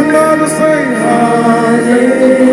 Somebody say hallelujah.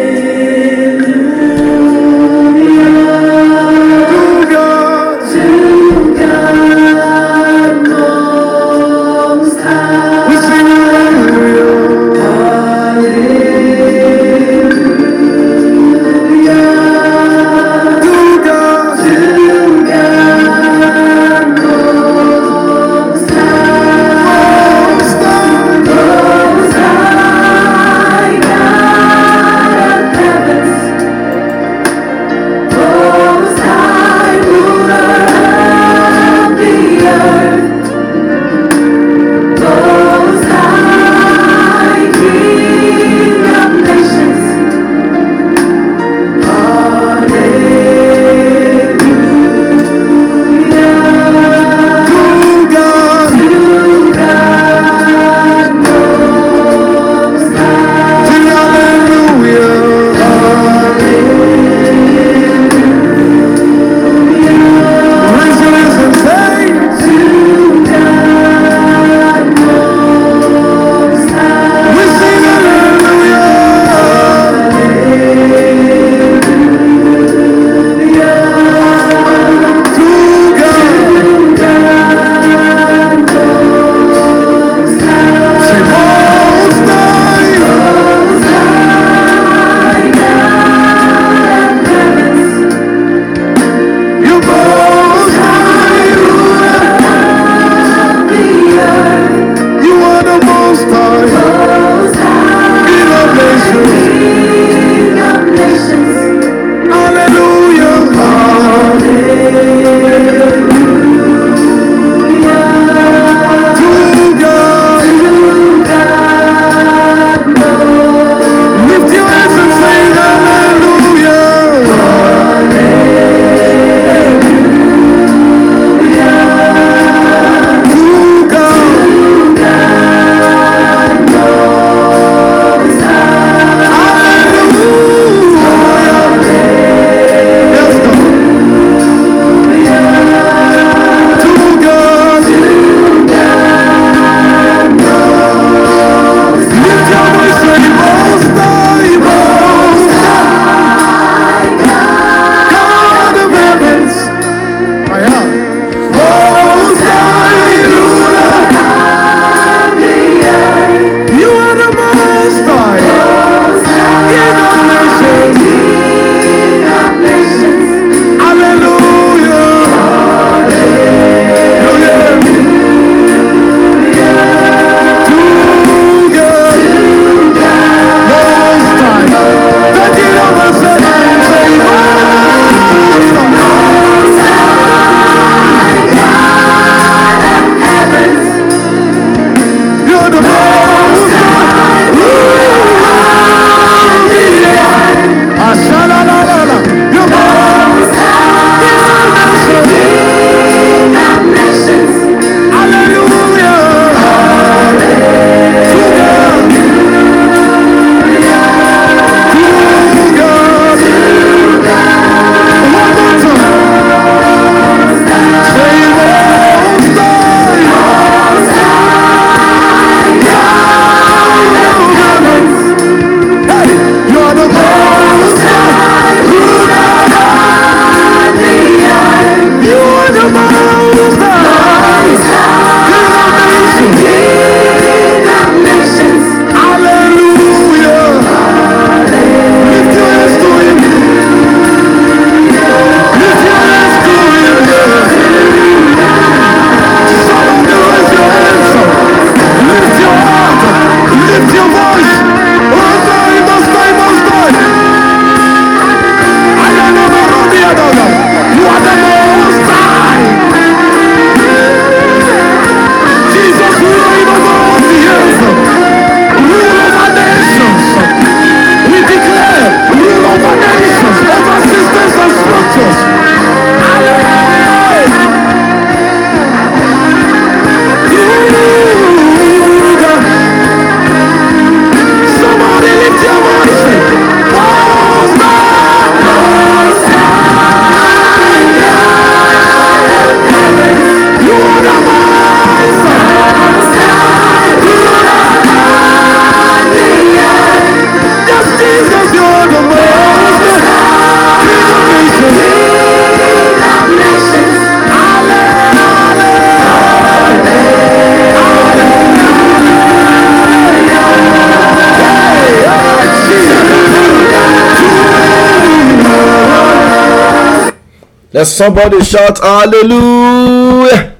Let somebody shout hallelujah.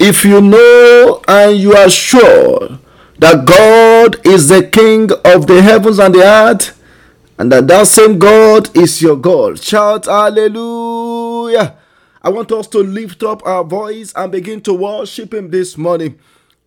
If you know and you are sure that God is the King of the heavens and the earth, and that that same God is your God, shout hallelujah. I want us to lift up our voice and begin to worship Him this morning.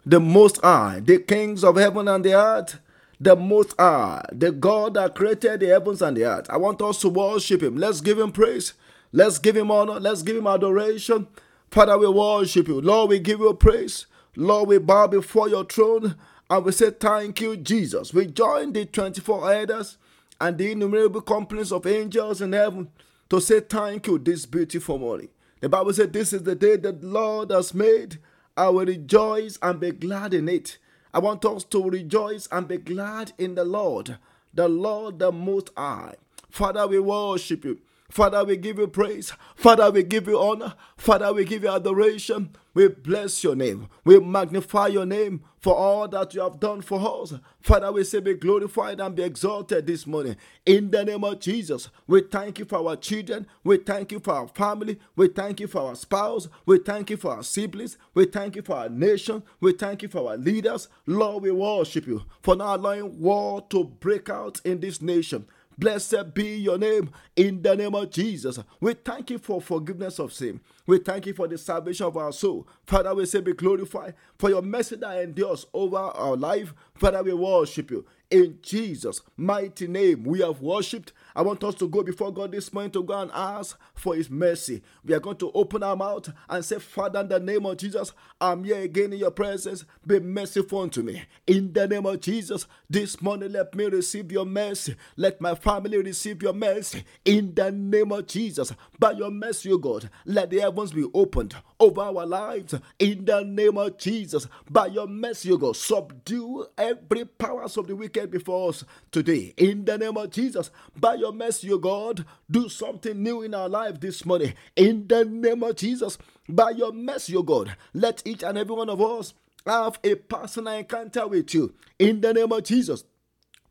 The Most High, the kings of heaven and the earth, the Most High, the God that created the heavens and the earth. I want us to worship Him. Let's give Him praise. Let's give him honor. Let's give him adoration. Father, we worship you. Lord, we give you praise. Lord, we bow before your throne and we say thank you, Jesus. We join the 24 elders and the innumerable companies of angels in heaven to say thank you this beautiful morning. The Bible said, This is the day that the Lord has made. I will rejoice and be glad in it. I want us to rejoice and be glad in the Lord, the Lord the Most High. Father, we worship you. Father, we give you praise. Father, we give you honor. Father, we give you adoration. We bless your name. We magnify your name for all that you have done for us. Father, we say be glorified and be exalted this morning. In the name of Jesus, we thank you for our children. We thank you for our family. We thank you for our spouse. We thank you for our siblings. We thank you for our nation. We thank you for our leaders. Lord, we worship you for not allowing war to break out in this nation. Blessed be your name in the name of Jesus. We thank you for forgiveness of sin. We thank you for the salvation of our soul. Father, we say be glorified for your mercy that endures over our life. Father, we worship you. In Jesus' mighty name, we have worshipped. I want us to go before God this morning to go and ask for His mercy. We are going to open our mouth and say, Father, in the name of Jesus, I'm here again in your presence. Be merciful unto me. In the name of Jesus, this morning, let me receive your mercy. Let my family receive your mercy. In the name of Jesus, by your mercy, O God, let the heavens be opened over our lives. In the name of Jesus, by your mercy, O God, subdue every powers of the wicked before us today. In the name of Jesus, by your mercy, O God, do something new in our life this morning. In the name of Jesus, by your mercy, O God, let each and every one of us have a personal encounter with you. In the name of Jesus,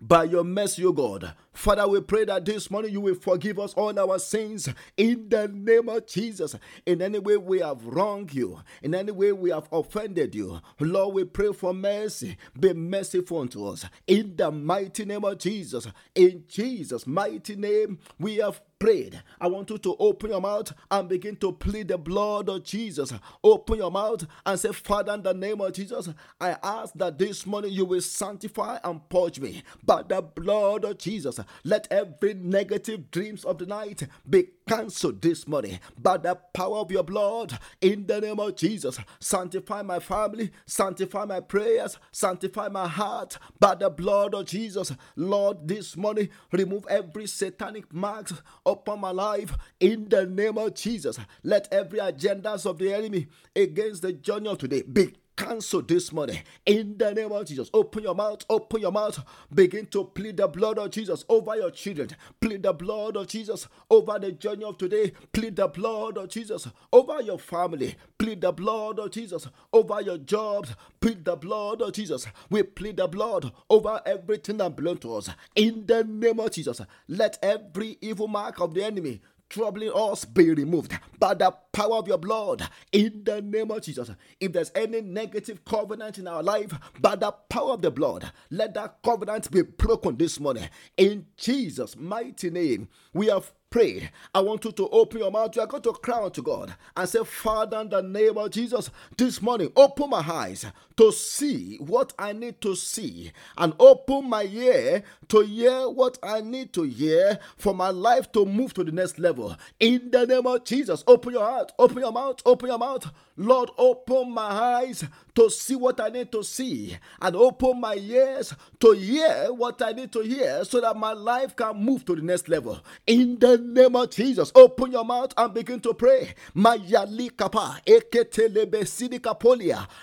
by your mercy, O God. Father, we pray that this morning you will forgive us all our sins in the name of Jesus. In any way we have wronged you, in any way we have offended you, Lord, we pray for mercy. Be merciful unto us in the mighty name of Jesus. In Jesus' mighty name, we have prayed. I want you to open your mouth and begin to plead the blood of Jesus. Open your mouth and say, Father, in the name of Jesus, I ask that this morning you will sanctify and purge me by the blood of Jesus. Let every negative dreams of the night be cancelled this morning by the power of your blood in the name of Jesus. Sanctify my family, sanctify my prayers, sanctify my heart by the blood of Jesus. Lord, this morning remove every satanic marks upon my life in the name of Jesus. Let every agendas of the enemy against the journey of today be cancel this money in the name of Jesus. Open your mouth, open your mouth. Begin to plead the blood of Jesus over your children. Plead the blood of Jesus over the journey of today. Plead the blood of Jesus over your family. Plead the blood of Jesus over your jobs. Plead the blood of Jesus. We plead the blood over everything that belongs to us. In the name of Jesus, let every evil mark of the enemy troubling us be removed by the power of your blood in the name of Jesus. If there's any negative covenant in our life, by the power of the blood, let that covenant be broken this morning in Jesus' mighty name. We have prayed, I want you to open your mouth. You are going to cry out to God and say, Father, in the name of Jesus, this morning, open my eyes to see what I need to see and open my ear to hear what I need to hear for my life to move to the next level. In the name of Jesus, open your heart, open your mouth, open your mouth. Lord, open my eyes to see what I need to see and open my ears to hear what I need to hear so that my life can move to the next level. In the name of Jesus, open your mouth and begin to pray.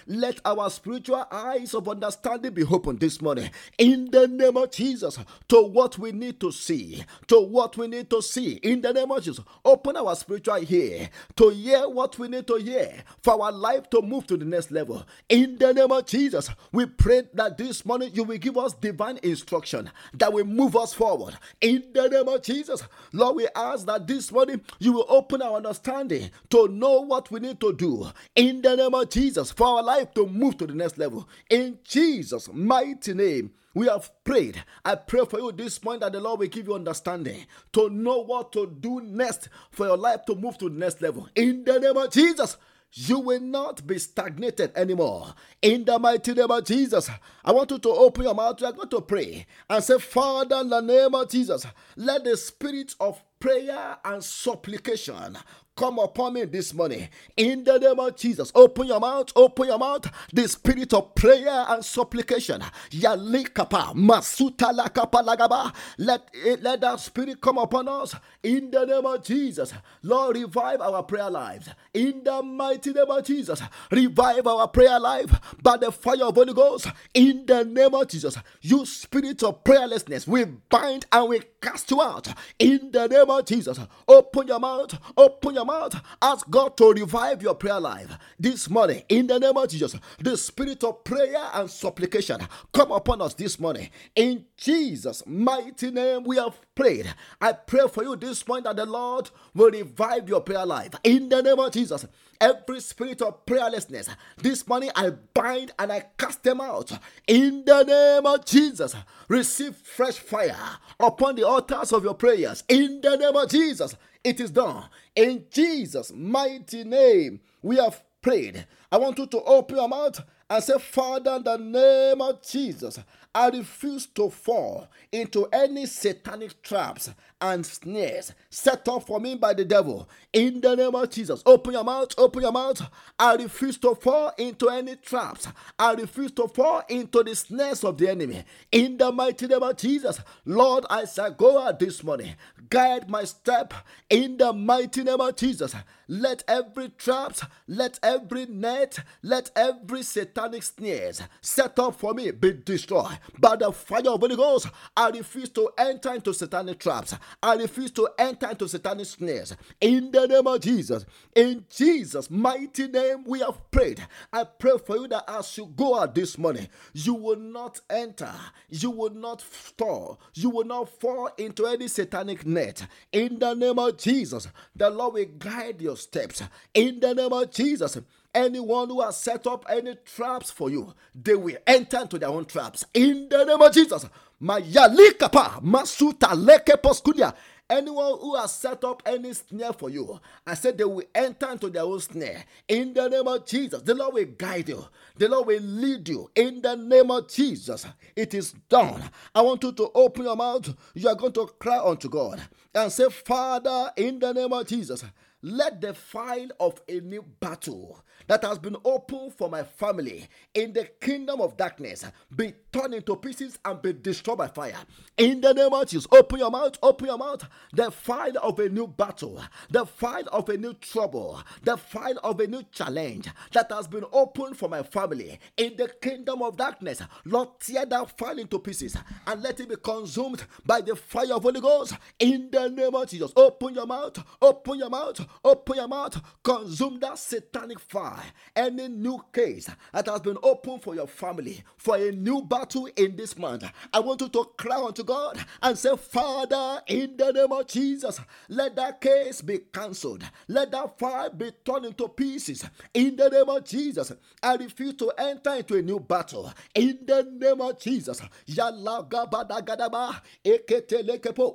Let our spiritual eyes of understanding be opened this morning. In the name of Jesus, to what we need to see, to what we need to see. In the name of Jesus, open our spiritual ear to hear what we need to hear for our life to move to the next level. In the name of Jesus, we pray that this morning you will give us divine instruction that will move us forward. In the name of Jesus, Lord, we ask that this morning you will open our understanding to know what we need to do. In the name of Jesus, for our life to move to the next level. In Jesus' mighty name. We have prayed. I pray for you this morning that the Lord will give you understanding to know what to do next for your life to move to the next level. In the name of Jesus, you will not be stagnated anymore. In the mighty name of Jesus, I want you to open your mouth. You are going to pray and say, Father, in the name of Jesus, let the spirit of prayer and supplication come upon me this morning. In the name of Jesus, open your mouth, open your mouth. The spirit of prayer and supplication. Yalikapa, masuta lakapa lagaba. Let it, let that spirit come upon us. In the name of Jesus, Lord, revive our prayer lives. In the mighty name of Jesus, revive our prayer life by the fire of Holy Ghost. In the name of Jesus, you spirit of prayerlessness, we bind and we cast you out. In the name of Jesus, open your mouth, open your mouth, ask God to revive your prayer life this morning in the name of Jesus. The spirit of prayer and supplication come upon us this morning in Jesus' mighty name. We have prayed. I pray for you this morning that the Lord will revive your prayer life in the name of Jesus. Every spirit of prayerlessness this morning I bind and I cast them out in the name of Jesus. Receive fresh fire upon the altars of your prayers in the name of Jesus. It is done. In Jesus' mighty name, we have prayed. I want you to open your mouth and say, Father, in the name of Jesus, I refuse to fall into any satanic traps and snares set up for me by the devil. In the name of Jesus, open your mouth, open your mouth. I refuse to fall into any traps. I refuse to fall into the snares of the enemy. In the mighty name of Jesus, Lord, I shall go out this morning. Guide my step in the mighty name of Jesus. Let every trap, let every net, let every satanic snares set up for me be destroyed by the fire of Holy Ghost. I refuse to enter into satanic traps. I refuse to enter into satanic snares. In the name of Jesus, in Jesus' mighty name, we have prayed. I pray for you that as you go out this morning, you will not enter, you will not fall, you will not fall into any satanic net. In the name of Jesus, the Lord will guide your steps. In the name of Jesus, anyone who has set up any traps for you, they will enter into their own traps. In the name of Jesus. Mayalikapa, Masuta Leke Poskudia. Anyone who has set up any snare for you, I said they will enter into their own snare. In the name of Jesus, the Lord will guide you. The Lord will lead you. In the name of Jesus, it is done. I want you to open your mouth. You are going to cry unto God and say, Father, in the name of Jesus, let the file of a new battle that has been opened for my family in the kingdom of darkness be torn into pieces and be destroyed by fire. In the name of Jesus, open your mouth, open your mouth. The file of a new battle, the file of a new trouble, the file of a new challenge that has been opened for my family in the kingdom of darkness. Lord, tear that file into pieces and let it be consumed by the fire of Holy Ghost. In the name of Jesus, open your mouth, open your mouth, Open your mouth, consume that satanic fire. Any new case that has been opened for your family for a new battle in this month. I want you to cry unto God and say, Father, in the name of Jesus, let that case be cancelled. Let that fire be torn into pieces. In the name of Jesus, I refuse to enter into a new battle. In the name of Jesus,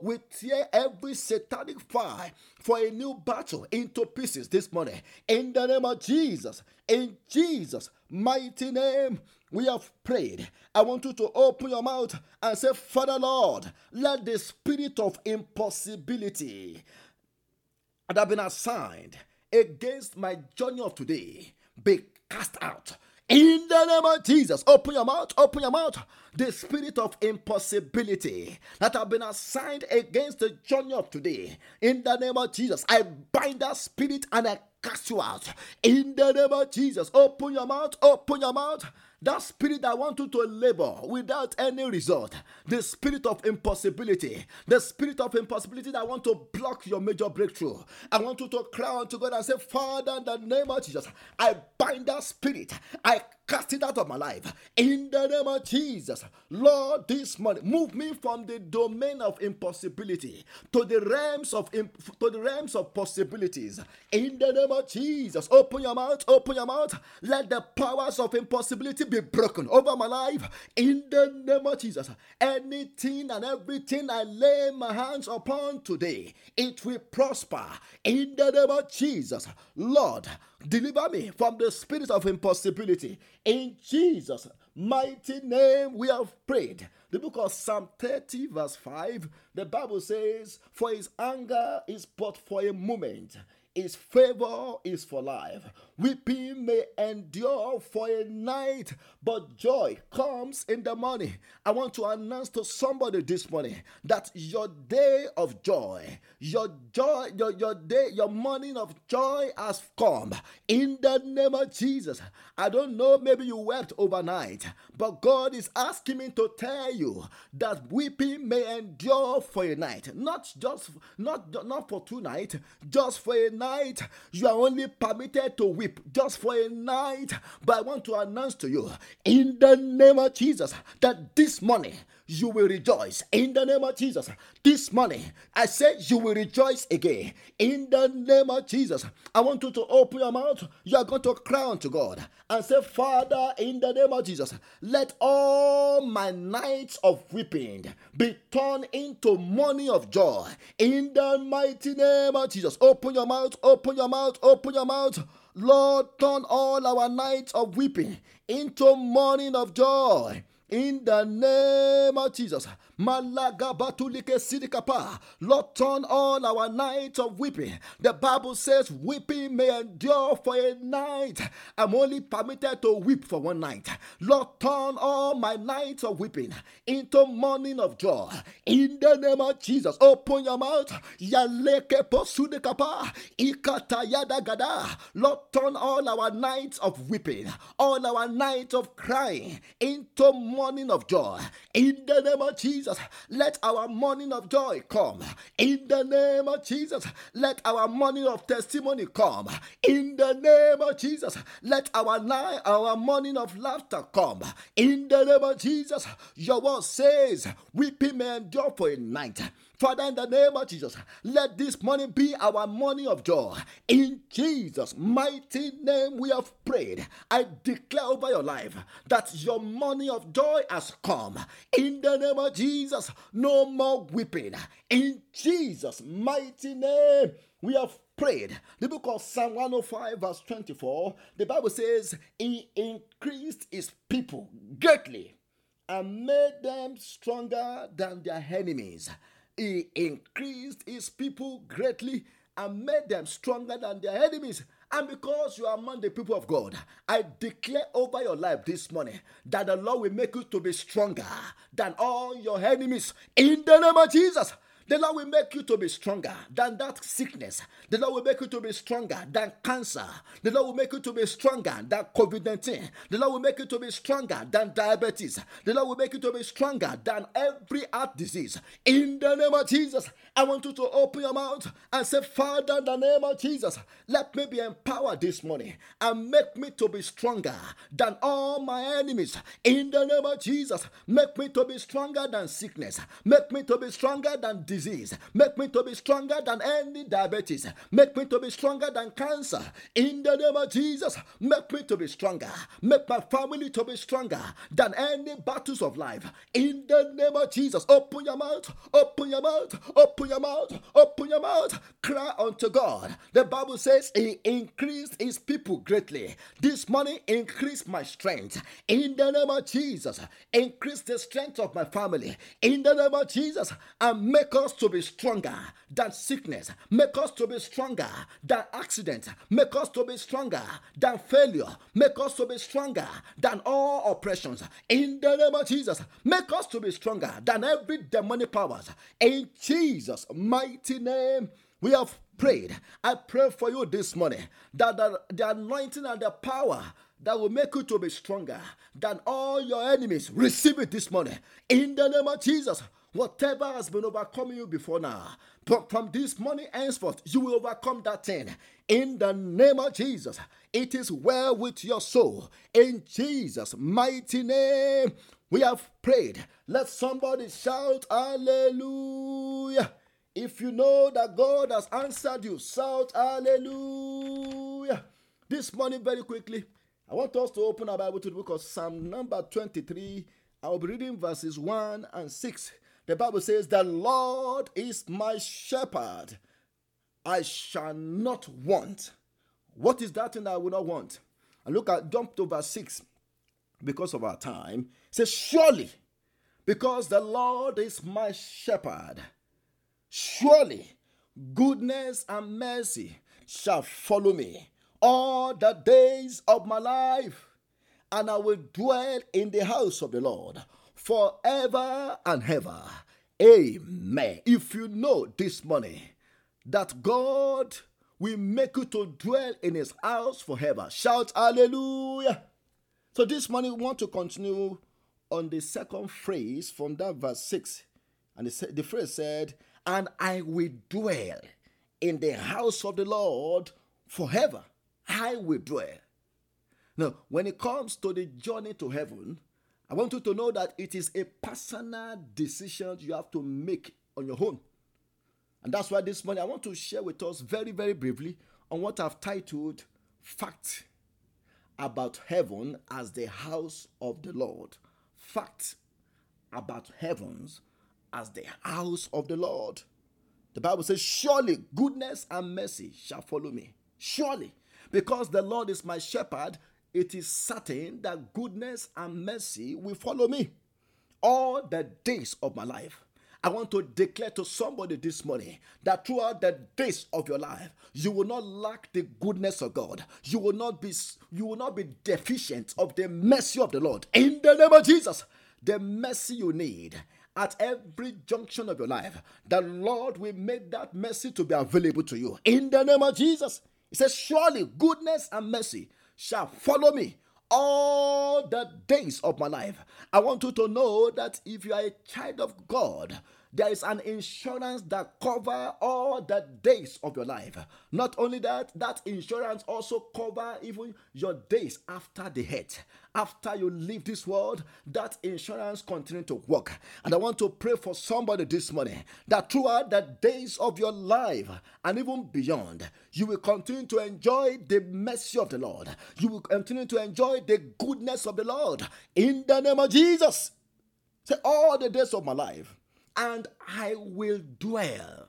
we tear every satanic fire for a new battle into pieces this morning. In the name of Jesus, in Jesus' mighty name, we have prayed. I want you to open your mouth and say, Father Lord, let the spirit of impossibility that have been assigned against my journey of today be cast out in the name of Jesus, open your mouth, open your mouth. The spirit of impossibility that have been assigned against the journey of today, in the name of Jesus, I bind that spirit and I cast you out. In the name of Jesus, open your mouth, open your mouth. That spirit that you to labor without any result, the spirit of impossibility, the spirit of impossibility that want to block your major breakthrough. I want you to cry unto God and say, Father, in the name of Jesus, I bind that spirit. I cast it out of my life in the name of Jesus. Lord, this morning, move me from the domain of impossibility to the realms of imp- to the realms of possibilities. In the name of Jesus, open your mouth, open your mouth. Let the powers of impossibility be broken over my life. In the name of Jesus, anything and everything I lay my hands upon today, it will prosper. In the name of Jesus, Lord, deliver me from the spirit of impossibility in Jesus' mighty name, we have prayed. The book of Psalm 30, verse 5, the Bible says, For his anger is but for a moment, his favor is for life. Weeping may endure for a night, but joy comes in the morning. I want to announce to somebody this morning that your day of joy, your joy, your, your day, your morning of joy has come in the name of Jesus. I don't know, maybe you wept overnight, but God is asking me to tell you that weeping may endure for a night, not just not not for two nights, just for a night. You are only permitted to weep just for a night. But I want to announce to you in the name of Jesus that this morning you will rejoice in the name of Jesus. This morning, I said you will rejoice again in the name of Jesus. I want you to open your mouth. You are going to cry unto God and say, Father, in the name of Jesus, let all my nights of weeping be turned into morning of joy in the mighty name of Jesus. Open your mouth, open your mouth, open your mouth. Lord, turn all our nights of weeping into morning of joy in the name of Jesus. Lord, turn all our nights of weeping. The Bible says, weeping may endure for a night. I'm only permitted to weep for one night. Lord, turn all my nights of weeping into morning of joy. In the name of Jesus, open your mouth. Lord, turn all our nights of weeping, all our nights of crying into morning of joy. In the name of Jesus. Jesus, let our morning of joy come. In the name of Jesus, let our morning of testimony come. In the name of Jesus, let our night, our morning of laughter come. In the name of Jesus, your word says, weeping may endure for a night Father, in the name of Jesus, let this morning be our morning of joy. In Jesus' mighty name, we have prayed. I declare over your life that your morning of joy has come. In the name of Jesus, no more weeping. In Jesus' mighty name, we have prayed. The book of Psalm 105, verse 24, the Bible says, He increased His people greatly and made them stronger than their enemies. He increased his people greatly and made them stronger than their enemies. And because you are among the people of God, I declare over your life this morning that the Lord will make you to be stronger than all your enemies in the name of Jesus. The Lord will make you to be stronger than that sickness. The Lord will make you to be stronger than cancer. The Lord will make you to be stronger than COVID 19. The Lord will make you to be stronger than diabetes. The Lord will make you to be stronger than every heart disease. In the name of Jesus, I want you to open your mouth and say, Father, in the name of Jesus, let me be empowered this morning and make me to be stronger than all my enemies. In the name of Jesus, make me to be stronger than sickness. Make me to be stronger than disease disease. Make me to be stronger than any diabetes. Make me to be stronger than cancer. In the name of Jesus, make me to be stronger. Make my family to be stronger than any battles of life. In the name of Jesus, open your mouth, open your mouth, open your mouth, open your mouth. Cry unto God. The Bible says He increased His people greatly. This morning, increase my strength. In the name of Jesus, increase the strength of my family. In the name of Jesus, and make us us to be stronger than sickness. Make us to be stronger than accident. Make us to be stronger than failure. Make us to be stronger than all oppressions. In the name of Jesus, make us to be stronger than every demonic powers. In Jesus' mighty name, we have prayed. I pray for you this morning that the, the anointing and the power that will make you to be stronger than all your enemies. Receive it this morning in the name of Jesus. Whatever has been overcoming you before now, from this morning henceforth, you will overcome that thing in the name of Jesus. It is well with your soul in Jesus' mighty name. We have prayed. Let somebody shout hallelujah. If you know that God has answered you, shout hallelujah. This morning, very quickly, I want us to open our Bible to the book of Psalm number 23. I'll be reading verses 1 and 6. The Bible says, The Lord is my shepherd. I shall not want. What is that thing I will not want? And look at jump to verse 6 because of our time. It says, Surely, because the Lord is my shepherd, surely goodness and mercy shall follow me all the days of my life, and I will dwell in the house of the Lord forever and ever. Amen. If you know this morning that God will make you to dwell in his house forever, shout hallelujah. So this morning we want to continue on the second phrase from that verse 6. And the, the phrase said, And I will dwell in the house of the Lord forever. I will dwell. Now, when it comes to the journey to heaven, I want you to know that it is a personal decision you have to make on your own. And that's why this morning I want to share with us very, very briefly on what I've titled Fact about Heaven as the House of the Lord. Fact about heavens as the house of the Lord. The Bible says, Surely goodness and mercy shall follow me. Surely. Because the Lord is my shepherd, it is certain that goodness and mercy will follow me all the days of my life. I want to declare to somebody this morning that throughout the days of your life, you will not lack the goodness of God. You will not be you will not be deficient of the mercy of the Lord. In the name of Jesus, the mercy you need at every junction of your life, the Lord will make that mercy to be available to you. In the name of Jesus. He says, Surely goodness and mercy shall follow me all the days of my life. I want you to know that if you are a child of God, there is an insurance that cover all the days of your life. Not only that that insurance also cover even your days after the death after you leave this world that insurance continue to work. And i want to pray for somebody this morning that throughout the days of your life and even beyond you will continue to enjoy the mercy of the lord. You will continue to enjoy the goodness of the lord. In the name of jesus. Say all the days of my life and I will dwell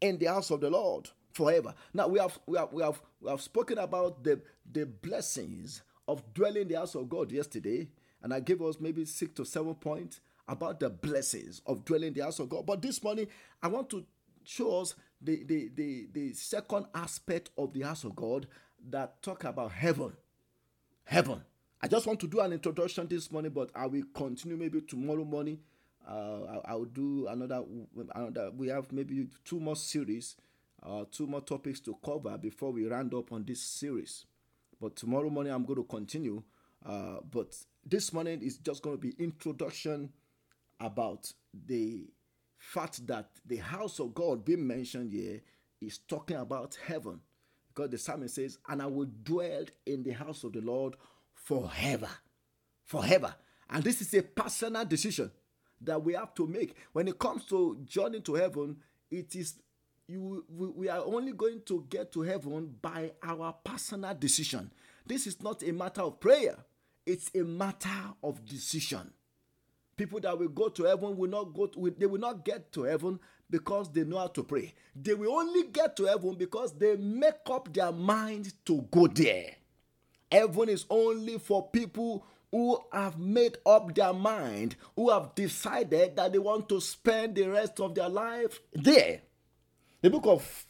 in the house of the Lord forever. Now we have we have we have we have spoken about the the blessings of dwelling in the house of God yesterday, and I gave us maybe six to seven points about the blessings of dwelling in the house of God. But this morning, I want to show us the the the, the second aspect of the house of God that talk about heaven. Heaven. I just want to do an introduction this morning, but I will continue maybe tomorrow morning uh, I, will do another, another. We have maybe two more series, uh, two more topics to cover before we round up on this series. But tomorrow morning I'm going to continue. Uh, but this morning is just going to be introduction about the fact that the house of God being mentioned here is talking about heaven. Because the psalmist says, And I will dwell in the house of the Lord forever. Forever. And this is a personal decision that we have to make. When it comes to journey to heaven, it is you we are only going to get to heaven by our personal decision. This is not a matter of prayer, it's a matter of decision. People that will go to heaven will not go to, they will not get to heaven because they know how to pray. They will only get to heaven because they make up their mind to go there. Heaven is only for people who have made up their mind, who have decided that they want to spend the rest of their life there. The book of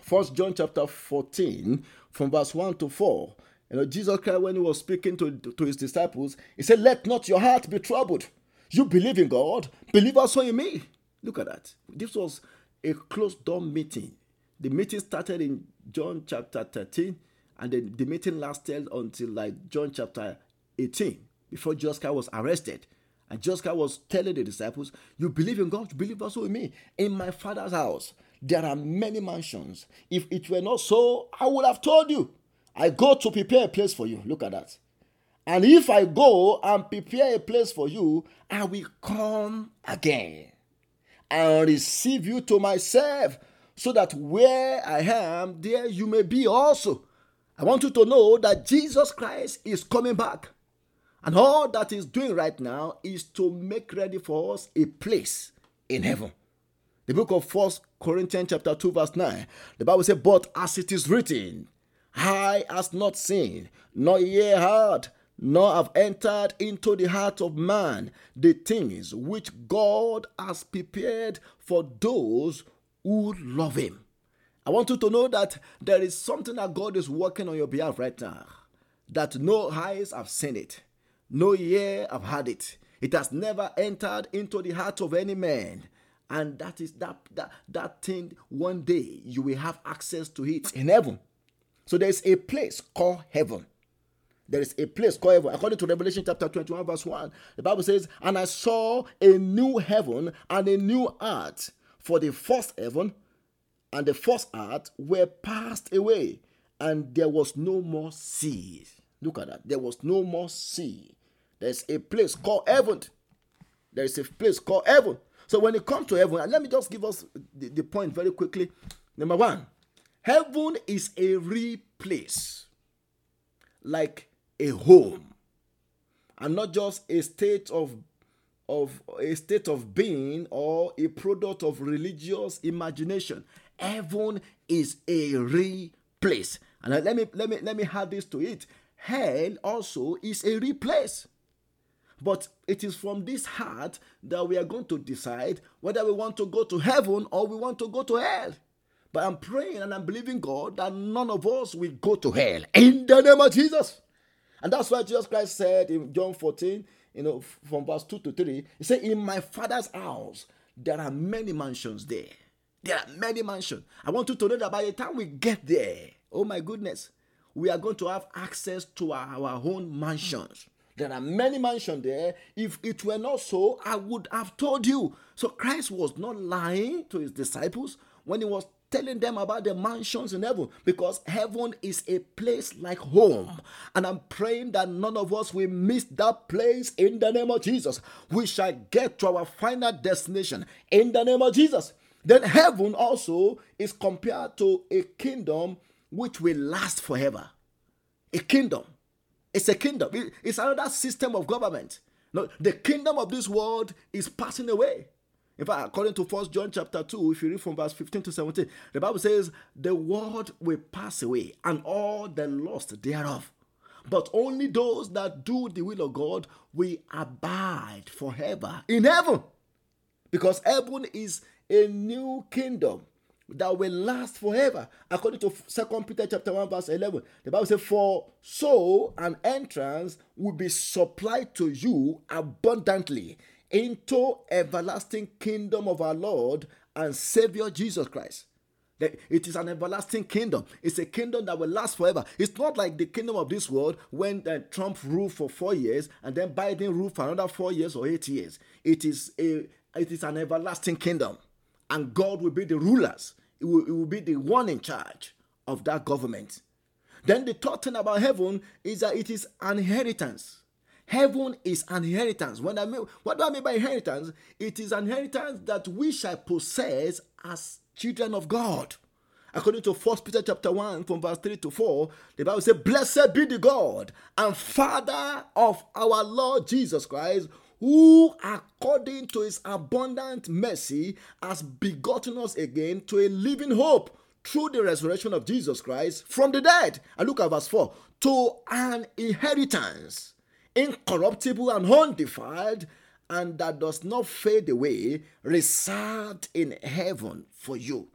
First John chapter 14, from verse 1 to 4. You know, Jesus Christ, when he was speaking to, to his disciples, he said, Let not your heart be troubled. You believe in God, believe also in me. Look at that. This was a closed door meeting. The meeting started in John chapter 13 And then the meeting lasted until like John chapter 18 before Josca was arrested. And Josca was telling the disciples, You believe in God, believe also in me. In my father's house, there are many mansions. If it were not so, I would have told you. I go to prepare a place for you. Look at that. And if I go and prepare a place for you, I will come again and receive you to myself, so that where I am, there you may be also. I want you to know that Jesus Christ is coming back. And all that he's doing right now is to make ready for us a place in heaven. The book of First Corinthians chapter 2 verse 9. The Bible says, But as it is written, eye has not seen, nor ear heard, nor have entered into the heart of man the things which God has prepared for those who love him. I want you to know that there is something that God is working on your behalf right now, that no eyes have seen it, no ear have heard it. It has never entered into the heart of any man. And that is that that that thing one day you will have access to it in heaven. So there's a place called heaven. There is a place called heaven. According to Revelation chapter 21, verse 1, the Bible says, And I saw a new heaven and a new earth, for the first heaven and the first earth were passed away, and there was no more sea. Look at that. There was no more sea. There's a place called heaven. There is a place called heaven. So when it comes to heaven, let me just give us the, the point very quickly. Number one, heaven is a real place, like a home, and not just a state of of a state of being or a product of religious imagination. Heaven is a real place. And let me let me let me add this to it. Hell also is a real place. But it is from this heart that we are going to decide whether we want to go to heaven or we want to go to hell. But I'm praying and I'm believing God that none of us will go to hell in the name of Jesus. And that's why Jesus Christ said in John 14, you know, from verse 2 to 3, He said, In my Father's house, there are many mansions there. There are many mansions. I want you to know that by the time we get there, oh my goodness, we are going to have access to our, our own mansions. There are many mansions there. If it were not so, I would have told you. So Christ was not lying to his disciples when he was telling them about the mansions in heaven because heaven is a place like home. And I'm praying that none of us will miss that place in the name of Jesus. We shall get to our final destination in the name of Jesus. Then heaven also is compared to a kingdom which will last forever. A kingdom. It's a kingdom. It's another system of government. No, the kingdom of this world is passing away. In fact, according to First John chapter 2, if you read from verse 15 to 17, the Bible says, The world will pass away and all the lust thereof. But only those that do the will of God will abide forever in heaven. Because heaven is a new kingdom that will last forever. According to Second Peter chapter 1, verse 11, the Bible says, For so an entrance will be supplied to you abundantly into everlasting kingdom of our Lord and Savior Jesus Christ. It is an everlasting kingdom. It's a kingdom that will last forever. It's not like the kingdom of this world when uh, Trump ruled for four years and then Biden ruled for another four years or eight years. It is a it is an everlasting kingdom, and God will be the rulers. It will, it will be the one in charge of that government. Then the third thing about heaven is that it is an inheritance. Heaven is an inheritance. When I mean, what do I mean by inheritance? It is an inheritance that we shall possess as children of God. According to 1 Peter chapter 1, from verse 3 to 4, the Bible says, Blessed be the God and Father of our Lord Jesus Christ, who according to his abundant mercy has begotten us again to a living hope through the resurrection of Jesus Christ from the dead. And look at verse 4 to an inheritance incorruptible and undefiled, and that does not fade away, reserved in heaven for you.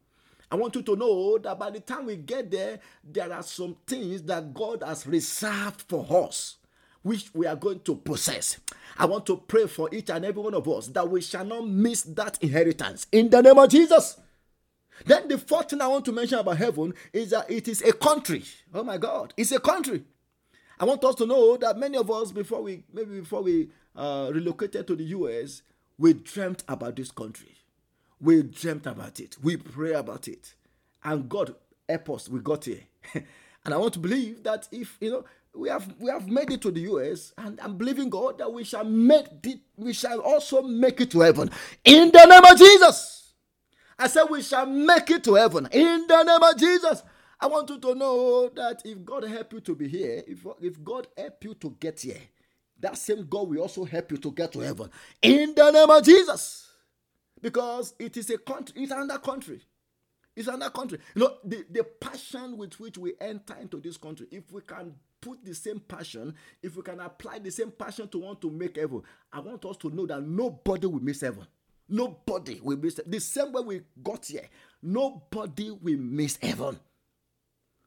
I want you to know that by the time we get there, there are some things that God has reserved for us, which we are going to possess. I want to pray for each and every one of us that we shall not miss that inheritance in the name of Jesus. Then the fourth thing I want to mention about heaven is that it is a country. Oh my God, it's a country. I want us to know that many of us, before we maybe before we uh, relocated to the US, we dreamt about this country. We dreamt about it. We pray about it, and God help us. We got here, and I want to believe that if you know we have we have made it to the US, and I'm believing God that we shall make it. We shall also make it to heaven in the name of Jesus. I said we shall make it to heaven in the name of Jesus. I want you to know that if God help you to be here, if, if God help you to get here, that same God will also help you to get to heaven. In the name of Jesus. Because it is a country, it's another country. It's another country. You know, the, the passion with which we enter into this country, if we can put the same passion, if we can apply the same passion to want to make heaven, I want us to know that nobody will miss heaven. Nobody will miss it. The same way we got here, nobody will miss heaven.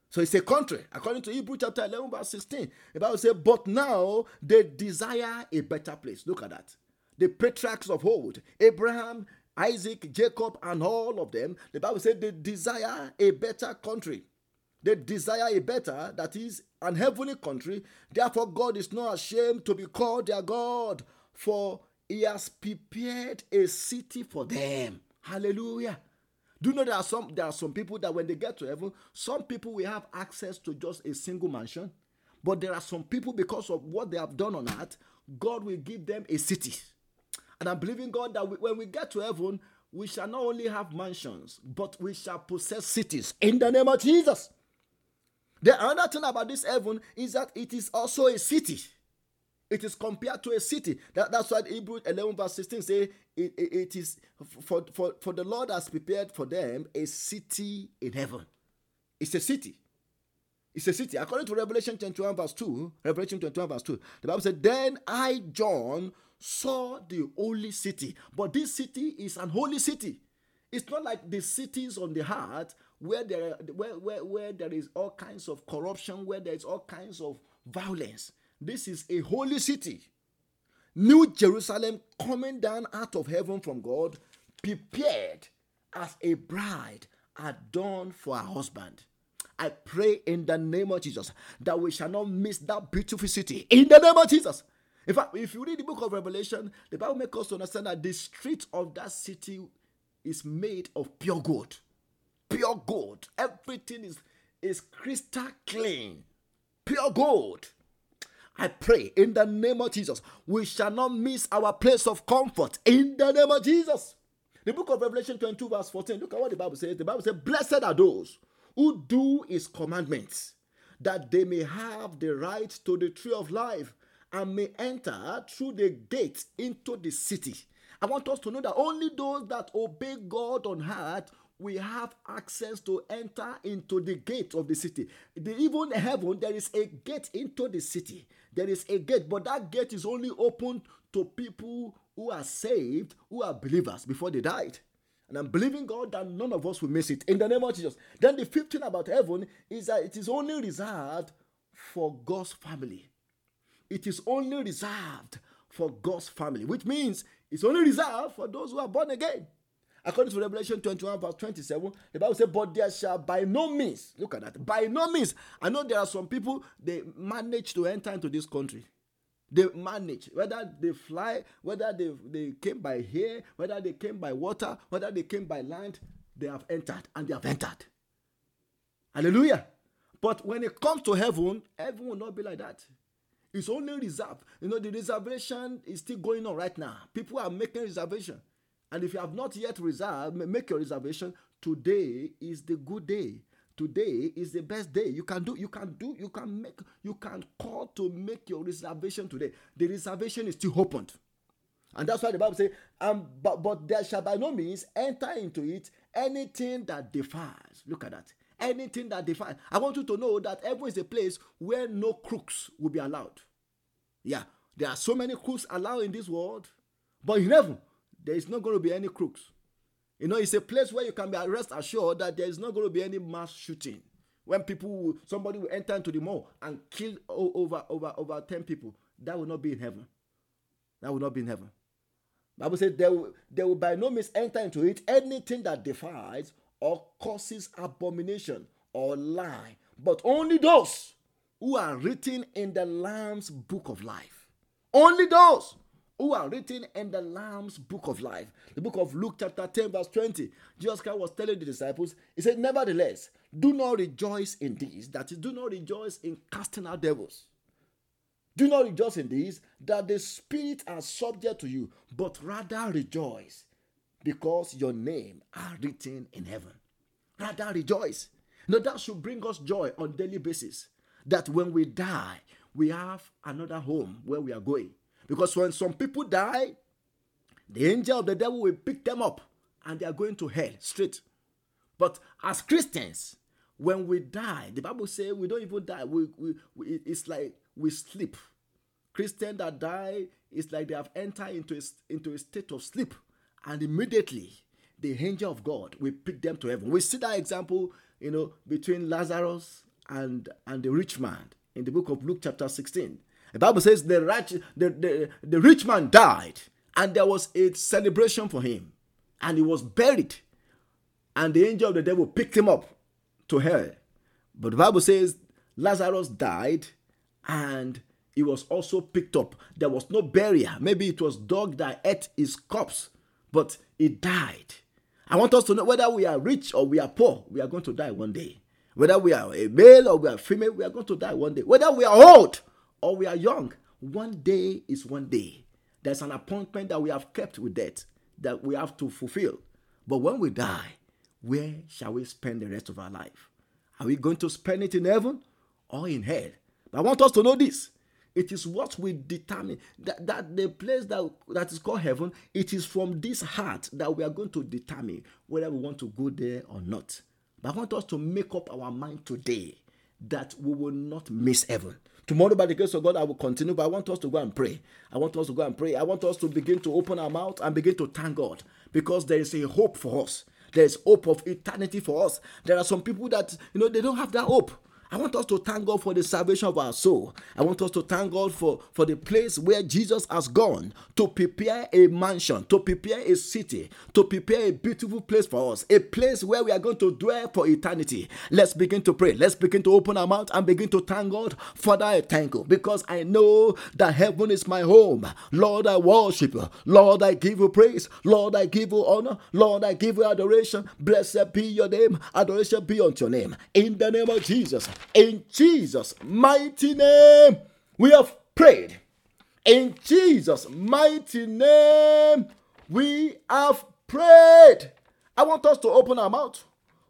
So it's a country. According to Hebrew chapter 11, verse 16, the Bible says, But now they desire a better place. Look at that. The patriarchs of old, Abraham, Isaac, Jacob, and all of them, the Bible said they desire a better country. They desire a better, that is, an heavenly country. Therefore, God is not ashamed to be called their God, for he has prepared a city for them. Hallelujah. Do you know there are some there are some people that when they get to heaven, some people will have access to just a single mansion, but there are some people because of what they have done on earth, God will give them a city. And I'm believing God that we, when we get to heaven, we shall not only have mansions, but we shall possess cities in the name of Jesus. The other thing about this heaven is that it is also a city. It is compared to a city. That, that's why Hebrews 11 verse 16 say it, it, it is for, for, for the Lord has prepared for them a city in heaven. It's a city. It's a city. According to Revelation 21 verse 2, Revelation 21 verse 2, the Bible said, Then I, John, saw the holy city. But this city is an holy city. It's not like the cities on the heart where there, where, where, where there is all kinds of corruption, where there is all kinds of violence. This is a holy city. New Jerusalem coming down out of heaven from God, prepared as a bride adorned for her husband. I pray in the name of Jesus that we shall not miss that beautiful city. In the name of Jesus. In fact, if you read the book of Revelation, the Bible makes us understand that the street of that city is made of pure gold. Pure gold. Everything is, is crystal clean. Pure gold. I pray in the name of Jesus, we shall not miss our place of comfort in the name of Jesus. The book of Revelation 22, verse 14, look at what the Bible says. The Bible says, Blessed are those who do his commandments, that they may have the right to the tree of life and may enter through the gate into the city. I want us to know that only those that obey God on earth we have access to enter into the gate of the city. The, even heaven, there is a gate into the city. There is a gate, but that gate is only open to people who are saved, who are believers before they died. And I'm believing God that none of us will miss it in the name of Jesus. Then the fifth thing about heaven is that it is only reserved for God's family. It is only reserved for God's family, which means it's only reserved for those who are born again. According to Revelation 21, verse 27, the Bible says, But there shall by no means, look at that, by no means. I know there are some people, they manage to enter into this country. They manage, whether they fly, whether they, they came by air, whether they came by water, whether they came by land, they have entered and they have entered. Hallelujah. But when it comes to heaven, heaven will not be like that. It's only reserved. You know, the reservation is still going on right now. People are making reservation. And if you have not yet reserved, make your reservation. Today is the good day. Today is the best day. You can do, you can do, you can make, you can call to make your reservation today. The reservation is still opened. And that's why the Bible says, um, but, but there shall by no means enter into it anything that defiles. Look at that. Anything that defiles. I want you to know that heaven is a place where no crooks will be allowed. Yeah, there are so many crooks allowed in this world, but in heaven, there is not going to be any crooks. You know, it's a place where you can be rest assured that there is not going to be any mass shooting. When people, somebody will enter into the mall and kill over over over ten people, that will not be in heaven. That will not be in heaven. Bible says they will, they will by no means enter into it anything that defies or causes abomination or lie, but only those who are written in the Lamb's book of life. Only those who are written in the Lamb's book of life. The book of Luke, chapter 10, verse 20. Jesus Christ was telling the disciples, He said, Nevertheless, do not rejoice in these, that is, do not rejoice in casting out devils. Do not rejoice in these, that the spirits are subject to you, but rather rejoice because your name are written in heaven. Rather rejoice. Now that should bring us joy on daily basis. That when we die, we have another home where we are going. Because when some people die, the angel of the devil will pick them up and they are going to hell straight. But as Christians, when we die, the Bible says we don't even die. We, we, we, it's like we sleep. Christians that die, it's like they have entered into a, into a state of sleep and immediately the angel of God will pick them to heaven. We see that example, you know, between Lazarus and and the rich man in the book of Luke chapter 16. The Bible says the rich, the, the, the rich man died, and there was a celebration for him, and he was buried, and the angel of the devil picked him up to hell. But the Bible says Lazarus died, and he was also picked up. There was no barrier. Maybe it was dog that ate his corpse but he died. I want us to know whether we are rich or we are poor, we are going to die one day. Whether we are a male or we are female, we are going to die one day. Whether we are old or we are young, one day is one day. There's an appointment that we have kept with death that we have to fulfill. But when we die, where shall we spend the rest of our life? Are we going to spend it in heaven or in hell? But I want us to know this it is what we determine that, that the place that, that is called heaven, it is from this heart that we are going to determine whether we want to go there or not. But I want us to make up our mind today that we will not miss heaven. Tomorrow, by the grace of God, I will continue, but I want us to go and pray. I want us to go and pray. I want us to begin to open our mouth and begin to thank God because there is a hope for us. There is hope of eternity for us. There are some people that, you know, they don't have that hope. I want us to thank God for the salvation of our soul. I want us to thank God for, for the place where Jesus has gone to prepare a mansion, to prepare a city, to prepare a beautiful place for us, a place where we are going to dwell for eternity. Let's begin to pray. Let's begin to open our mouth and begin to thank God. Father, I thank you because I know that heaven is my home. Lord, I worship you. Lord, I give you praise. Lord, I give you honor. Lord, I give you adoration. Blessed be your name. Adoration be unto your name. In the name of Jesus. In Jesus' mighty name, we have prayed. In Jesus' mighty name, we have prayed. I want us to open our mouth.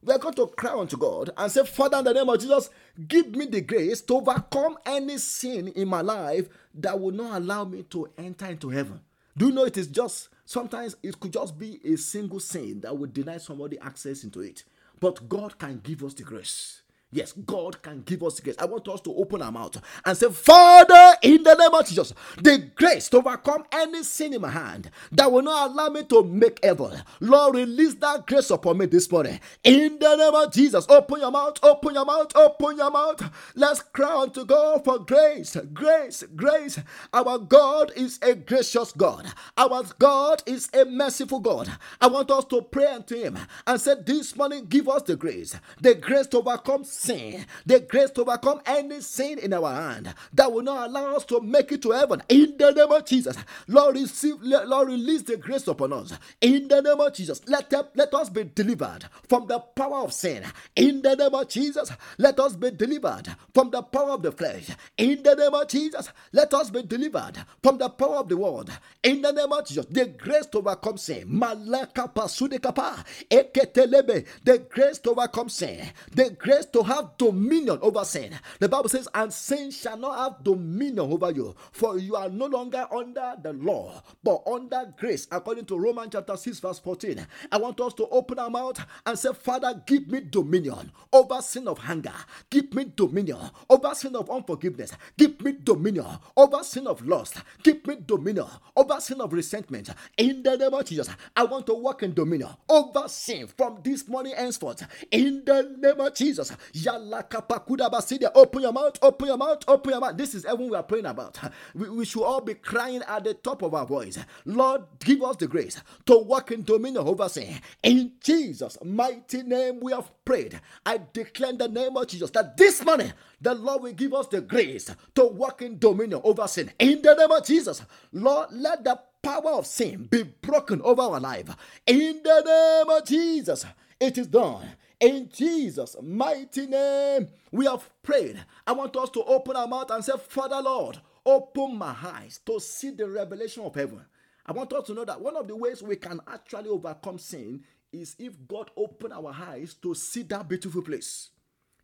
We are going to cry unto God and say, Father, in the name of Jesus, give me the grace to overcome any sin in my life that will not allow me to enter into heaven. Do you know it is just sometimes it could just be a single sin that would deny somebody access into it. But God can give us the grace. Yes, God can give us grace. I want us to open our mouth and say, Father, in the name of Jesus, the grace to overcome any sin in my hand that will not allow me to make evil. Lord, release that grace upon me this morning. In the name of Jesus, open your mouth, open your mouth, open your mouth. Let's cry unto God for grace, grace, grace. Our God is a gracious God. Our God is a merciful God. I want us to pray unto Him and say, This morning, give us the grace, the grace to overcome the grace to overcome any sin in our hand that will not allow us to make it to heaven. In the name of Jesus, Lord, receive, Lord, release the grace upon us. In the name of Jesus, let, let us be delivered from the power of sin. In the name of Jesus, let us be delivered from the power of the flesh. In the name of Jesus, let us be delivered from the power of the world. In the name of Jesus, the grace to overcome sin. Malaka pasudekapa, eketelebe, the grace to overcome sin, the grace to have dominion over sin. The Bible says, and sin shall not have dominion over you, for you are no longer under the law, but under grace, according to Romans chapter 6, verse 14. I want us to open our mouth and say, Father, give me dominion over sin of hunger, give me dominion over sin of unforgiveness, give me dominion over sin of lust, give me dominion over sin of resentment. In the name of Jesus, I want to walk in dominion over sin from this morning henceforth. In the name of Jesus, Open your mouth, open your mouth, open your mouth. This is everything we are praying about. We, we should all be crying at the top of our voice. Lord, give us the grace to walk in dominion over sin. In Jesus' mighty name, we have prayed. I declare in the name of Jesus that this morning the Lord will give us the grace to walk in dominion over sin. In the name of Jesus, Lord, let the power of sin be broken over our life. In the name of Jesus, it is done. In Jesus' mighty name, we have prayed. I want us to open our mouth and say, Father Lord, open my eyes to see the revelation of heaven. I want us to know that one of the ways we can actually overcome sin is if God open our eyes to see that beautiful place.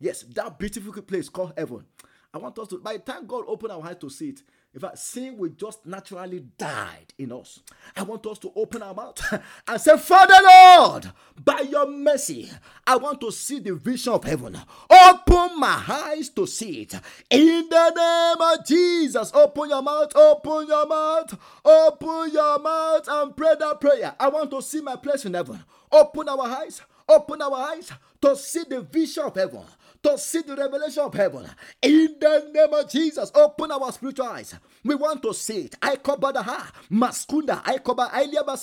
Yes, that beautiful place called heaven. I want us to, by the time God open our eyes to see it, in fact, sin will just naturally died in us. I want us to open our mouth and say, Father Lord, by your mercy, I want to see the vision of heaven. Open my eyes to see it. In the name of Jesus, open your mouth, open your mouth, open your mouth and pray that prayer. I want to see my place in heaven. Open our eyes, open our eyes to see the vision of heaven to see the revelation of heaven. In the name of Jesus, open our spiritual eyes. We want to see it. I cover the ha, maskunda, I cover Iliaba.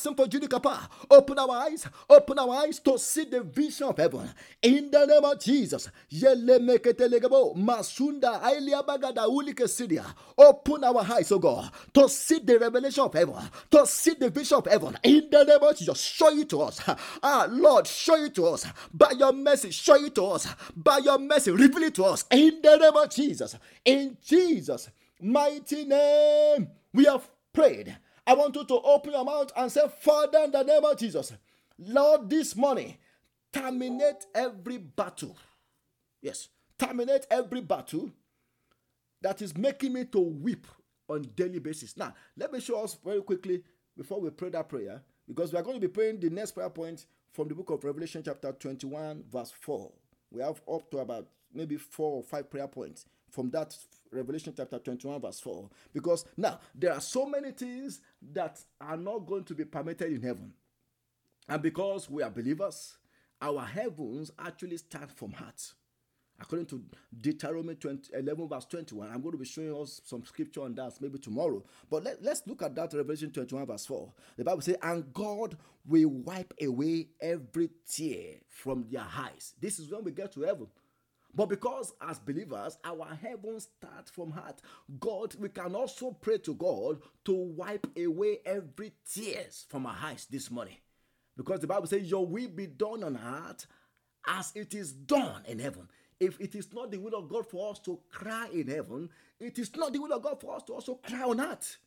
Open our eyes, open our eyes to see the vision of heaven. In the name of Jesus, Yele meketelegabo, masunda, Iliabagada ulike sidia. Open our eyes, oh God, to see the revelation of heaven, to see the vision of heaven. In the name of Jesus, show it to us. Ah, Lord, show it to us. By your mercy, show it to us. By your mercy, reveal it to us in the name of Jesus. In Jesus' mighty name, we have prayed. I want you to open your mouth and say, Father, in the name of Jesus, Lord, this morning, terminate every battle. Yes, terminate every battle that is making me to weep on daily basis. Now, let me show us very quickly before we pray that prayer, because we are going to be praying the next prayer point from the book of Revelation, chapter 21, verse 4 we have up to about maybe four or five prayer points from that Revelation chapter 21, verse 4. Because now there are so many things that are not going to be permitted in heaven. And because we are believers, our heavens actually start from heart. According to Deuteronomy 20, 11, verse 21, I'm going to be showing us some scripture on that maybe tomorrow. But let, let's look at that Revelation 21, verse 4. The Bible says, And God will wipe away every tear from their eyes. This is when we get to heaven. But because as believers, our heaven starts from heart, God, we can also pray to God to wipe away every tears from our eyes this morning. Because the Bible says, Your will be done on earth as it is done in heaven if it is not the will of God for us to cry in heaven, it is not the will of God for us to also cry on earth.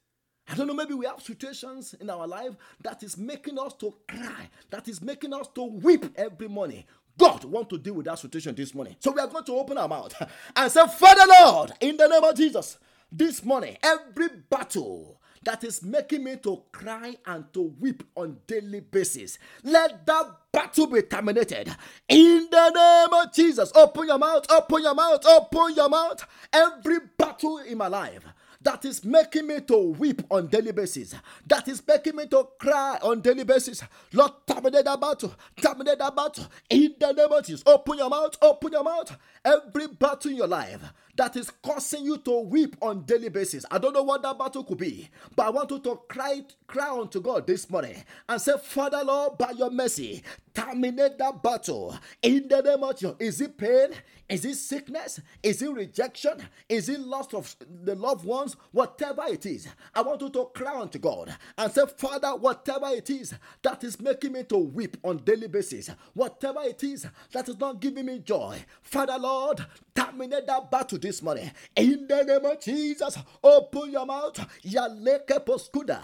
I don't know, maybe we have situations in our life that is making us to cry, that is making us to weep every morning. God want to deal with that situation this morning. So we are going to open our mouth and say, Father Lord, in the name of Jesus, this morning, every battle that is making me to cry and to weep on daily basis. Let that battle be terminated in the name of Jesus. Open your mouth, open your mouth, open your mouth. Every battle in my life that is making me to weep on daily basis, that is making me to cry on daily basis. Lord, terminate that battle, terminate that battle in the name of Jesus. Open your mouth, open your mouth. Every battle in your life that is causing you to weep on daily basis. I don't know what that battle could be, but I want you to cry, cry unto God this morning and say, Father Lord, by your mercy, terminate that battle in the name of Jesus. Is it pain? Is it sickness? Is it rejection? Is it loss of the loved ones? Whatever it is, I want you to cry unto God and say, Father, whatever it is that is making me to weep on daily basis, whatever it is that is not giving me joy, Father Lord, terminate that battle this morning. In the name of Jesus, open your mouth. Yaleke poskuda.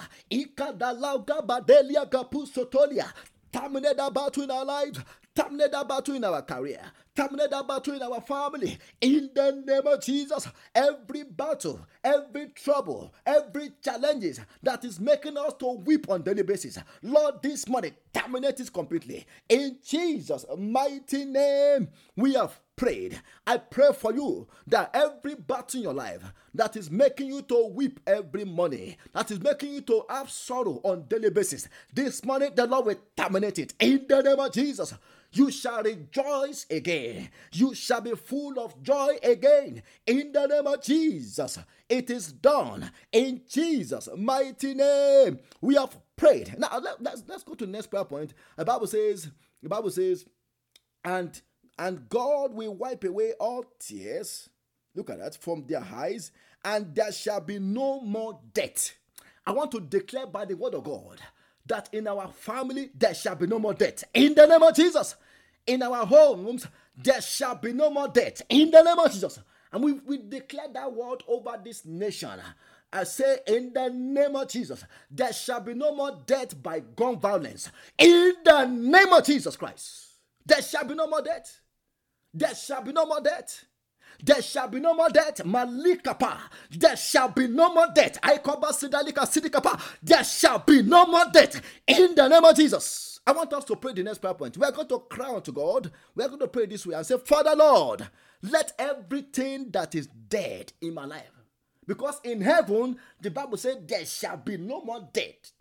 Badelia. Terminate that battle in our lives. Terminate that battle in our career. Terminate that battle in our family. In the name of Jesus, every battle, every trouble, every challenges that is making us to weep on daily basis, Lord, this morning, terminate it completely. In Jesus' mighty name, we have prayed. I pray for you that every battle in your life that is making you to weep every morning, that is making you to have sorrow on daily basis, this morning the Lord will terminate it in the name of Jesus. You shall rejoice again. You shall be full of joy again. In the name of Jesus, it is done. In Jesus' mighty name, we have prayed. Now let, let's let's go to the next prayer point. The Bible says, the Bible says, and and God will wipe away all tears. Look at that from their eyes, and there shall be no more death. I want to declare by the word of God that in our family there shall be no more death. In the name of Jesus. In our homes there shall be no more death. In the name of Jesus. And we, we declare that word over this nation. I say, in the name of Jesus, there shall be no more death by gun violence. In the name of Jesus Christ, there shall be no more death. There shall be no more death. There shall be no more death. Malikapa. There shall be no more death. Aikoba Sidalika Sidikapa. There shall be no more death. In the name of Jesus. I want us to pray the next prayer point. We are going to cry unto God. We are going to pray this way and say, Father Lord, let everything that is dead in my life. Because in heaven, the Bible said, there shall be no more death.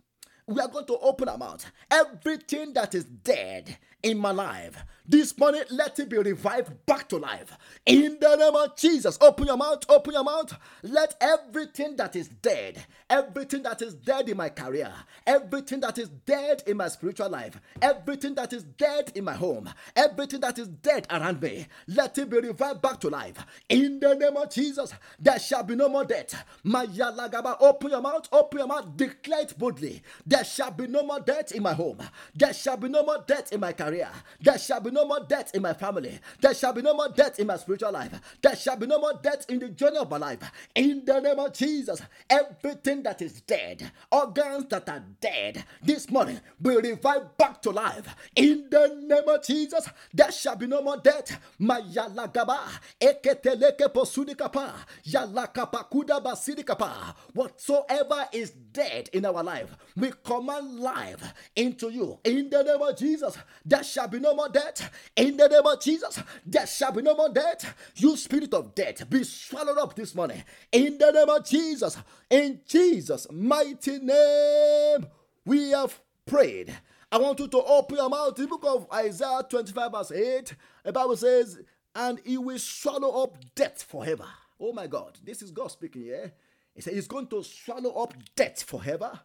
We are going to open our mouth. Everything that is dead in my life. This morning, let it be revived back to life. In the name of Jesus, open your mouth, open your mouth. Let everything that is dead, everything that is dead in my career, everything that is dead in my spiritual life, everything that is dead in my home, everything that is dead around me, let it be revived back to life. In the name of Jesus, there shall be no more death. Mayalagaba, open your mouth, open your mouth, declare it boldly. There shall be no more death in my home. There shall be no more death in my career career. There shall be no more death in my family. There shall be no more death in my spiritual life. There shall be no more death in the journey of my life. In the name of Jesus, everything that is dead, organs that are dead, this morning will revive back to life. In the name of Jesus, there shall be no more death. Mayalagaba, eketeleke posudikapa, yalakapa kuda basidikapa. Whatsoever is dead in our life, we command life into you. In the name of Jesus, there shall be no more death. In the name of Jesus, there shall be no more death. You spirit of death, be swallowed up this morning. In the name of Jesus, in Jesus' mighty name, we have prayed. I want you to open your mouth. The book of Isaiah 25, verse 8, the Bible says, and he will swallow up death forever. Oh my God, this is God speaking here. He said he's going to swallow up death forever.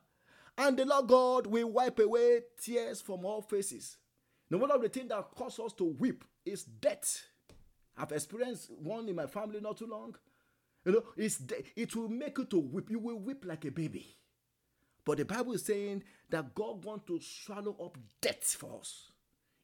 And the Lord God will wipe away tears from all faces. No one of the things that cause us to weep is death. I've experienced one in my family not too long. You know, it's de- it will make you to weep. You will weep like a baby. But the Bible is saying that God wants to swallow up death for us.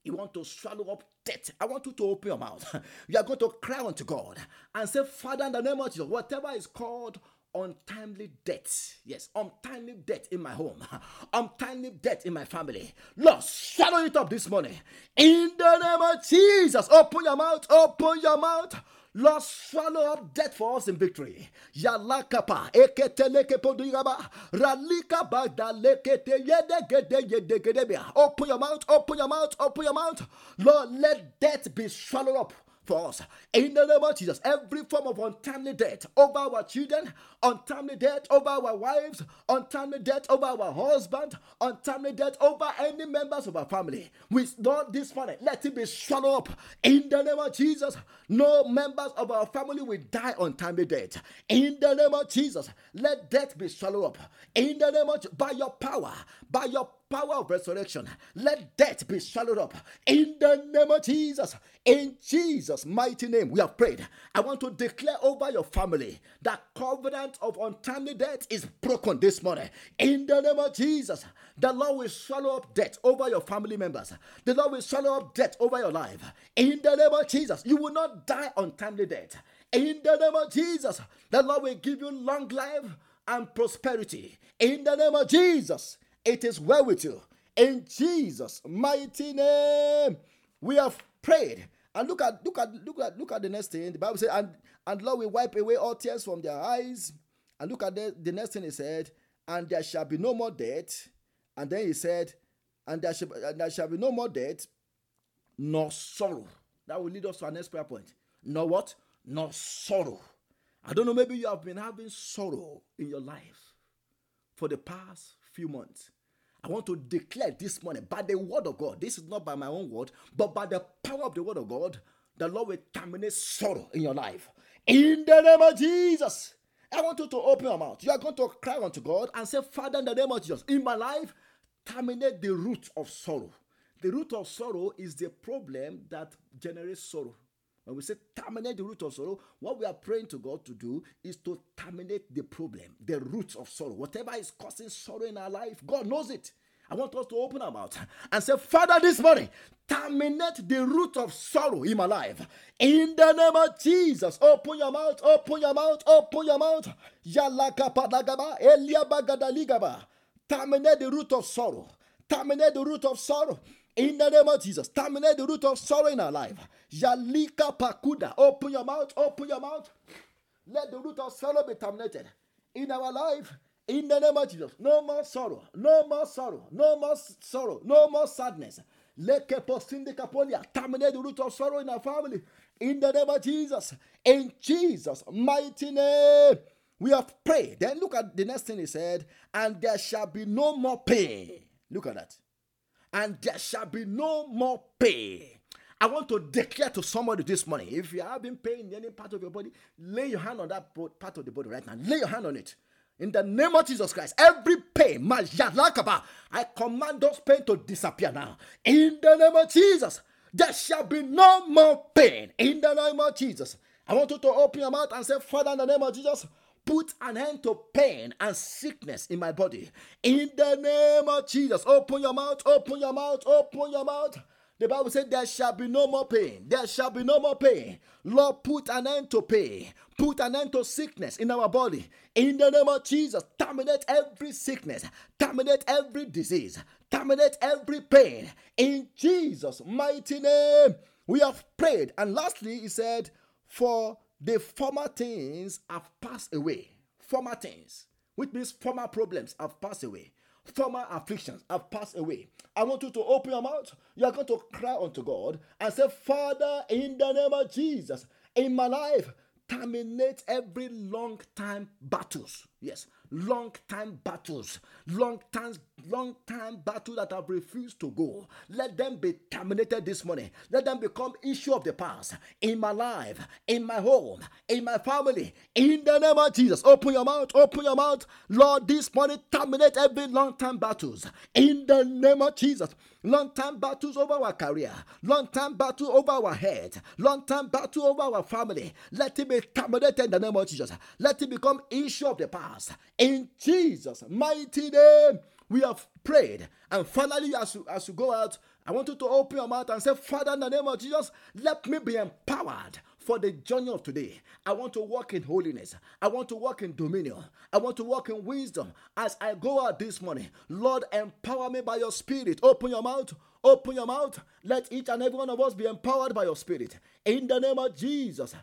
He wants to swallow up death. I want you to open your mouth. you are going to cry unto God and say, Father, in the name of Jesus, whatever is called untimely death. Yes, untimely death in my home, untimely death in my family. Lord, swallow it up this morning. In the name of Jesus, open your mouth, open your mouth. Lord, swallow up death for us in victory. Yalakapa, eketeleke poduyaba, ralika bagda lekete yedegede yedegedebia. Open your mouth, open your mouth, open your mouth. Lord, let death be swallowed up for us. In the name of Jesus, every form of untimely death over our children, untimely death over our wives, untimely death over our husband, untimely death over any members of our family. We Lord this morning, let it be swallowed up. In the name of Jesus, no members of our family will die untimely death. In the name of Jesus, let death be swallowed up. In the name of by your power, by your power of resurrection, let death be swallowed up in the name of Jesus. In Jesus' mighty name, we have prayed. I want to declare over your family that covenant of untimely death is broken this morning. In the name of Jesus, the Lord will swallow up death over your family members. The Lord will swallow up death over your life. In the name of Jesus, you will not die untimely death. In the name of Jesus, the Lord will give you long life and prosperity. In the name of Jesus. It is well with you. In Jesus' mighty name, we have prayed. And look at look at look at look at the next thing. The Bible said, and and Lord will wipe away all tears from their eyes. And look at the, the next thing he said, and there shall be no more death. And then he said, and there shall, and there shall be no more death, nor sorrow. That will lead us to our next prayer point. Nor what? Nor sorrow. I don't know, maybe you have been having sorrow in your life for the past few months. I want to declare this morning by the word of God. This is not by my own word, but by the power of the word of God. the Lord will terminate sorrow in your life. In the name of Jesus. I want you to open your mouth. You are going to cry unto God and say, Father, in the name of Jesus, in my life, terminate the root of sorrow. The root of sorrow is the problem that generates sorrow. When we say terminate the root of sorrow, what we are praying to God to do is to terminate the problem, the root of sorrow. Whatever is causing sorrow in our life, God knows it. I want us to open our mouth and say, Father, this morning, terminate the root of sorrow in my life. In the name of Jesus, open your mouth, open your mouth, open your mouth. Terminate the root of sorrow. Terminate the root of sorrow. In the name of Jesus, terminate the root of sorrow in our life. Yalika pakuda. Open your mouth, open your mouth. Let the root of sorrow be terminated in our life. In the name of Jesus, no more sorrow, no more sorrow, no more sorrow, no more sadness. Let terminate the root of sorrow in our family. In the name of Jesus, in Jesus' mighty name, we have prayed. Then look at the next thing he said, and there shall be no more pain. Look at that and there shall be no more pain. I want to declare to somebody this morning if you have been pain in any part of your body, lay your hand on that part of the body right now. Lay your hand on it. In the name of Jesus Christ, every pain, I command those pain to disappear now. In the name of Jesus, there shall be no more pain. In the name of Jesus, I want you to open your mouth and say, Father, in the name of Jesus, put an end to pain and sickness in my body. In the name of Jesus, open your mouth, open your mouth, open your mouth. The Bible said, There shall be no more pain. There shall be no more pain. Lord, put an end to pain. Put an end to sickness in our body. In the name of Jesus, terminate every sickness. Terminate every disease. Terminate every pain. In Jesus' mighty name, we have prayed. And lastly, he said, For the former things have passed away. Former things, which means former problems have passed away. Former afflictions have passed away. I want you to open your mouth. You are going to cry unto God and say, Father, in the name of Jesus, in my life, terminate every long time battles. Yes, long time battles, long time, long time battle that have refused to go. Let them be terminated this morning. Let them become issue of the past in my life, in my home, in my family. In the name of Jesus, open your mouth, open your mouth, Lord. This morning, terminate every long time battles in the name of Jesus. Long time battles over our career, long time battle over our head, long time battle over our family. Let it be terminated in the name of Jesus. Let it become issue of the past in Jesus' mighty name, we have prayed. And finally, as you, as you go out, I want you to open your mouth and say, Father, in the name of Jesus, let me be empowered for the journey of today. I want to walk in holiness. I want to walk in dominion. I want to walk in wisdom as I go out this morning. Lord, empower me by your spirit. Open your mouth. Open your mouth. Let each and every one of us be empowered by your spirit. In the name of Jesus.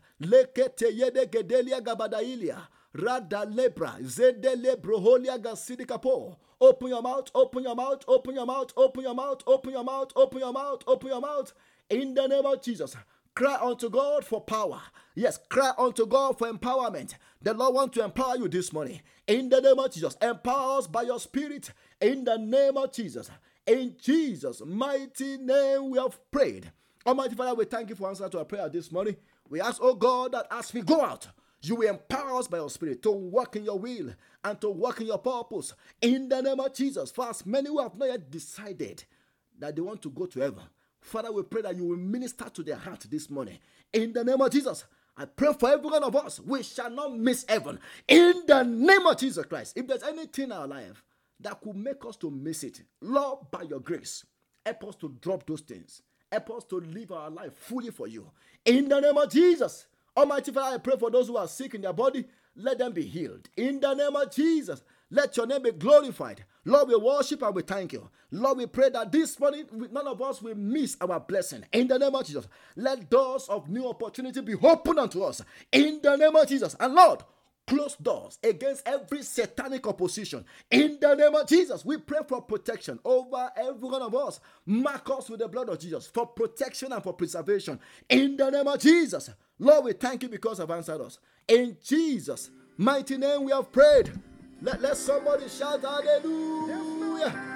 Rada lebra, zede lebro holia gasidi kapo. Open your mouth, open your mouth, open your mouth, open your mouth, open your mouth, open your mouth, open your mouth. In the name of Jesus. Cry unto God for power. Yes, cry unto God for empowerment. The Lord wants to empower you this morning. In the name of Jesus. Empower us by your spirit. In the name of Jesus. In Jesus' mighty name we have prayed. Almighty Father, we thank you for answering to our prayer this morning. We ask, oh God, that as we go out, you will empower us by your spirit to work in your will and to work in your purpose. In the name of Jesus, for as many who have not yet decided that they want to go to heaven, Father, we pray that you will minister to their heart this morning. In the name of Jesus, I pray for every one of us. We shall not miss heaven. In the name of Jesus Christ. If there's anything in our life that could make us to miss it, Lord, by your grace, help us to drop those things. Help us to live our life fully for you. In the name of Jesus. Almighty Father, I pray for those who are sick in their body, let them be healed. In the name of Jesus, let your name be glorified. Lord, we worship and we thank you. Lord, we pray that this morning none of us will miss our blessing. In the name of Jesus, let doors of new opportunity be opened unto us. In the name of Jesus. And Lord, close doors against every satanic opposition. In the name of Jesus, we pray for protection over every one of us. Mark us with the blood of Jesus for protection and for preservation. In the name of Jesus, Lord, we thank you because you've answered us. In Jesus' mighty name, we have prayed. Let, let somebody shout hallelujah.